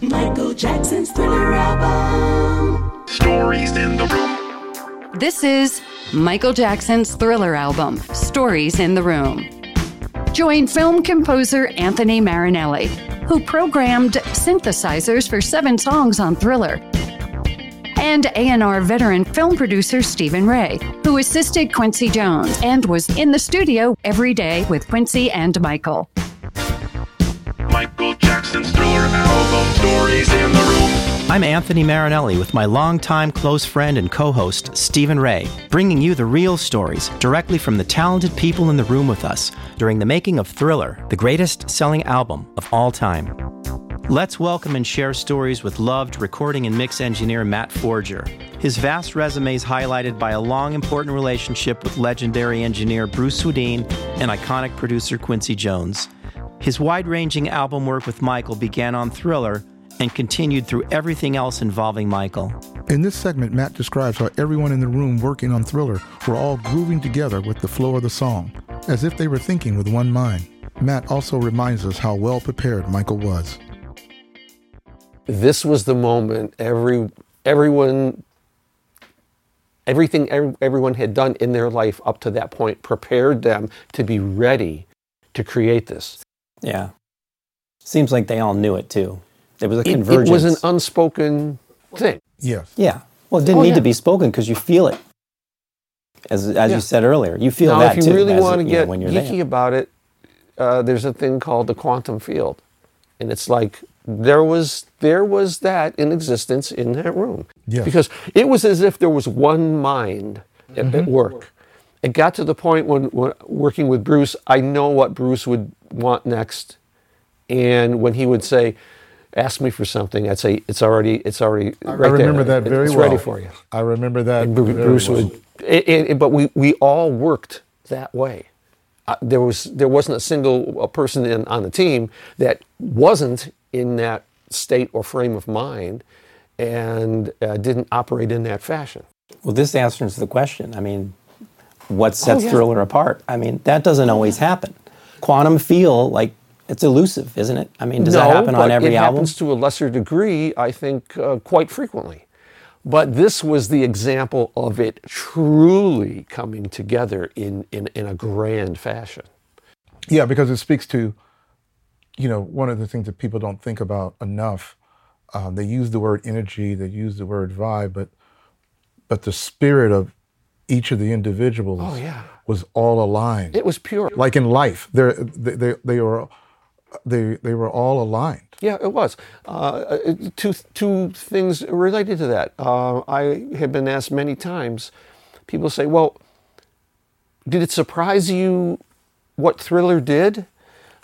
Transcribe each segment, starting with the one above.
Michael Jackson's Thriller album. Stories in the room. This is Michael Jackson's Thriller album, Stories in the Room. Join film composer Anthony Marinelli, who programmed synthesizers for seven songs on Thriller, and A&R veteran film producer Stephen Ray, who assisted Quincy Jones and was in the studio every day with Quincy and Michael. I'm Anthony Marinelli with my longtime close friend and co host, Stephen Ray, bringing you the real stories directly from the talented people in the room with us during the making of Thriller, the greatest selling album of all time. Let's welcome and share stories with loved recording and mix engineer Matt Forger. His vast resume is highlighted by a long, important relationship with legendary engineer Bruce Swedien and iconic producer Quincy Jones. His wide ranging album work with Michael began on Thriller and continued through everything else involving Michael. In this segment, Matt describes how everyone in the room working on Thriller were all grooving together with the flow of the song, as if they were thinking with one mind. Matt also reminds us how well prepared Michael was. this was the moment every everyone everything every, everyone had done in their life up to that point prepared them to be ready to create this Yeah. Seems like they all knew it too. There was a it, convergence. it was an unspoken thing Yes. yeah. Well, it didn't Oh, need yeah. to be spoken because you feel it. As, as Yeah. you said earlier, you feel now that if you too. really want to you know, get when you're geeky there. about it uh, there's a thing called the quantum field and it's like there was there was that in existence in that room Yes. because it was as if there was one mind at, Mm-hmm. at work it got to the point when, when working with bruce i know what bruce would want next and when he would say ask me for something i'd say it's already it's already I right remember there. that very it's well. ready for you I remember that. and Bru- very Bruce well. would, and, and- but we, we all worked that way. Uh, there was there wasn't a single uh, person in, on the team that wasn't in that state or frame of mind, and uh, didn't operate in that fashion. Well, this answers the question. I mean, what sets Oh, yeah. Thriller apart? I mean, that doesn't always happen. Quantum feel like it's elusive, isn't it? I mean, does that No, happen on but every it album? happens to a lesser degree, I think, uh, quite frequently. But this was the example of it truly coming together in, in, in a grand fashion. Yeah, because it speaks to, you know, one of the things that people don't think about enough. Um, they use the word energy, they use the word vibe, but but the spirit of each of the individuals Oh, yeah. was all aligned. It was pure. like in life, they they they were they they were all aligned. Yeah, it was. Uh, uh, two, two things related to that. Uh, I have been asked many times, people say, well, did it surprise you what Thriller did?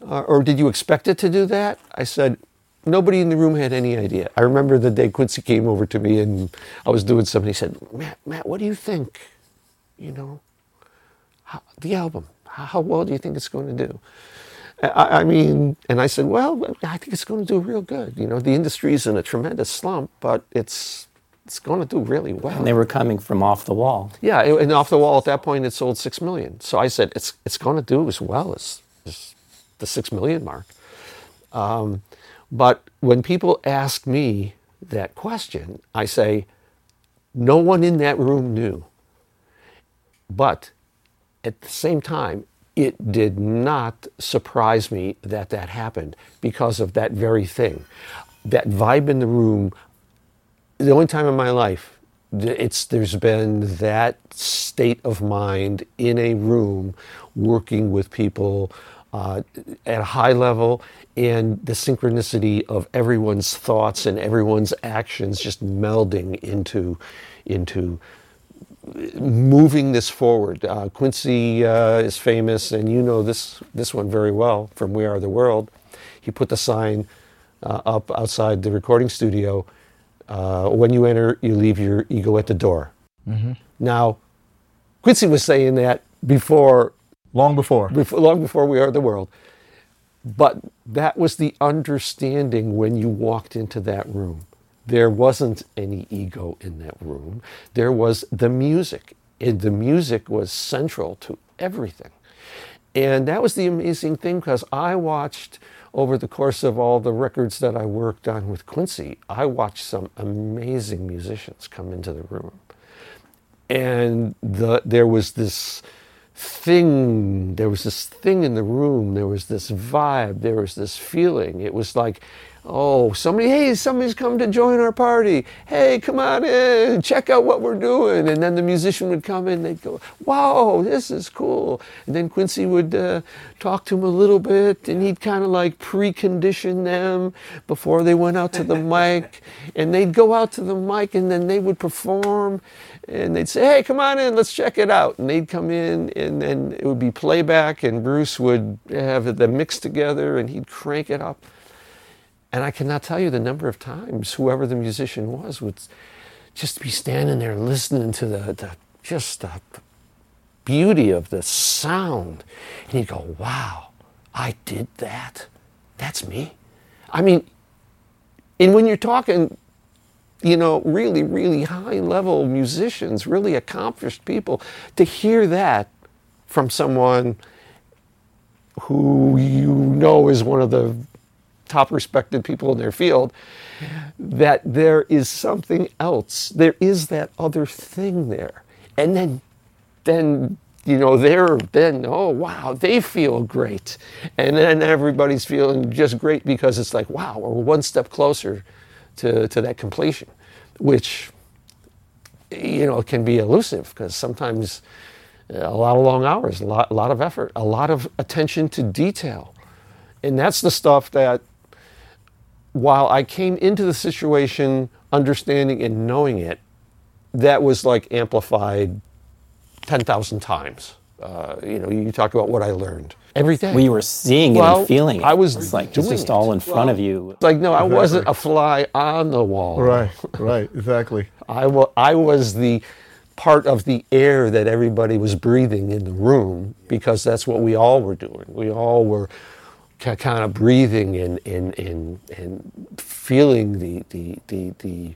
Uh, or did you expect it to do that? I said, nobody in the room had any idea. I remember the day Quincy came over to me and I was doing something. He said, Matt, Matt, what do you think? You know, how, the album, how, how well do you think it's going to do? I, I mean, and I said, well, I think it's going to do real good. You know, the industry's in a tremendous slump, but it's it's going to do really well. and they were coming from off the wall. yeah, and off the wall at that point, it sold six million. So I said, it's it's going to do as well as, as the six million mark. Um, but when people ask me that question, I say, no one in that room knew. But at the same time, it did not surprise me that that happened because of that very thing. That vibe in the room, the only time in my life it's there's been that state of mind in a room working with people uh, at a high level and the synchronicity of everyone's thoughts and everyone's actions just melding into into moving this forward. Uh, Quincy uh, is famous, and you know this this one very well from We Are the World. he put the sign uh, up outside the recording studio. Uh, when you enter, you leave your ego at the door. Now, Quincy was saying that before Long before. before, long before we are the world. But that was the understanding when you walked into that room. There wasn't any ego in that room. There was the music, and the music was central to everything. And that was the amazing thing because I watched over the course of all the records that I worked on with Quincy, I watched some amazing musicians come into the room. And the, there was this thing there was this thing in the room. There was this vibe. There was this feeling. It was like oh somebody hey somebody's come to join our party hey come on in check out what we're doing and then the musician would come in they'd go wow this is cool and then quincy would uh, talk to him a little bit and he'd kind of like precondition them before they went out to the mic and they'd go out to the mic and then they would perform and they'd say, "Hey, come on in, let's check it out." And they'd come in, and then it would be playback, and Bruce would have them mixed together, and he'd crank it up. And I cannot tell you the number of times whoever the musician was would just be standing there listening to the, the just the beauty of the sound, and he'd go, "Wow, I did that. That's me." I mean, and when you're talking you know, really, really high level musicians, really accomplished people, to hear that from someone who you know is one of the top respected people in their field, that there is something else. There is that other thing there. And then, then, you know, they're then, oh, wow, they feel great. And then everybody's feeling just great because it's like, wow, we're one step closer to, to that completion, which you know can be elusive because sometimes uh, a lot of long hours, a lot, a lot of effort, a lot of attention to detail, and that's the stuff that while I came into the situation understanding and knowing it, that was like amplified ten thousand times. Uh, you know, you talk about what I learned every day. We were seeing it and feeling it. I was it's like it's just it. all in front of you. Like no, I wasn't a fly on the wall. Right, right, exactly. I wa- I was the part of the air that everybody was breathing in the room because that's what we all were doing. We all were kind of breathing and, and, and, and feeling the, the, the, the,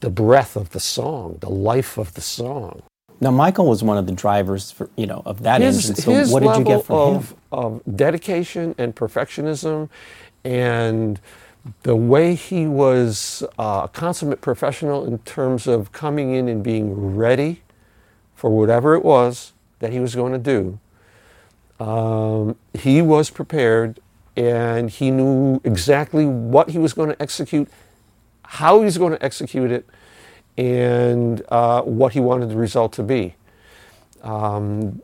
the breath of the song, the life of the song. Now, Michael was one of the drivers for you know of that his, engine. So, his what did you get from of, him? of dedication and perfectionism and the way he was uh, a consummate professional in terms of coming in and being ready for whatever it was that he was going to do. Um, he was prepared and he knew exactly what he was going to execute, how he was going to execute it, and uh, what he wanted the result to be. Um,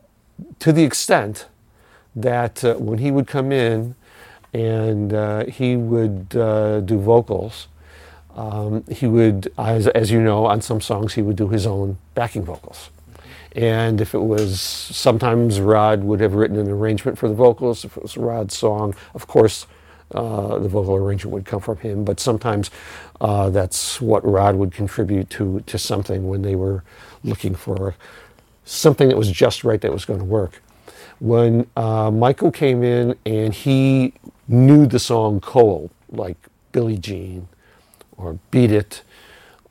to the extent that uh, when he would come in and uh, he would uh, do vocals, um, he would, as, as you know, on some songs, he would do his own backing vocals. And if it was, sometimes Rod would have written an arrangement for the vocals. If it was Rod's song, of course, uh, the vocal arrangement would come from him. But sometimes uh, that's what Rod would contribute to, to something when they were looking for something that was just right that was going to work. When uh, Michael came in and he knew the song cold, like Billie Jean or Beat It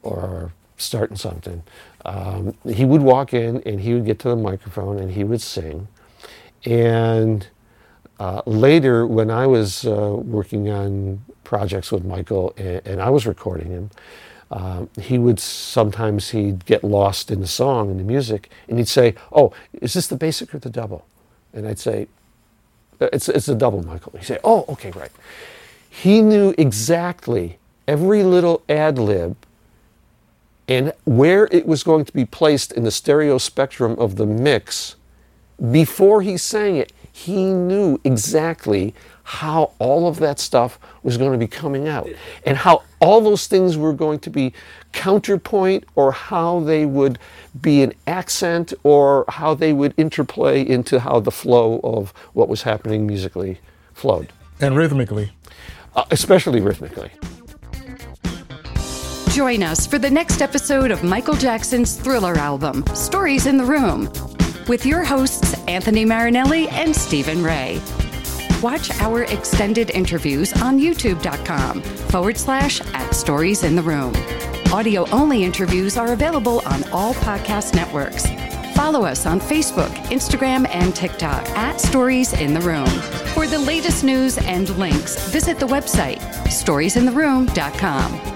or Starting Something, um, he would walk in and he would get to the microphone and he would sing. And uh, later, when I was uh, working on projects with Michael and, and I was recording him, um, he would sometimes he'd get lost in the song and the music, and he'd say, "Oh, is this the basic or the double?" And I'd say, "Uh, "It's it's a double, Michael." He'd say, "Oh, okay, right." He knew exactly every little ad lib and where it was going to be placed in the stereo spectrum of the mix before he sang it, he knew exactly how all of that stuff was going to be coming out and how all those things were going to be counterpoint or how they would be an accent or how they would interplay into how the flow of what was happening musically flowed. And rhythmically. uh, especially rhythmically. Join us for the next episode of Michael Jackson's Thriller album, Stories in the Room, with your hosts, Anthony Marinelli and Stephen Ray. Watch our extended interviews on youtube.com forward slash at Stories in the Room. Audio only interviews are available on all podcast networks. Follow us on Facebook, Instagram, and TikTok at Stories in the Room. For the latest news and links, visit the website storiesintheroom.com.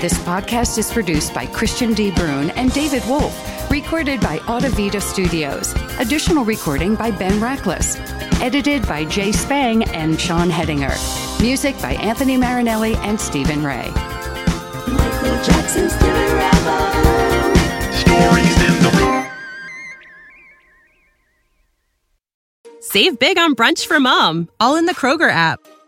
This podcast is produced by Christian D. Brune and David Wolf, recorded by Audavita Studios. Additional recording by Ben Rackless. Edited by Jay Spang and Sean Hedinger. Music by Anthony Marinelli and Stephen Ray. Michael Jackson's Thriller album. Stories in the room. Save big on brunch for mom, all in the Kroger app.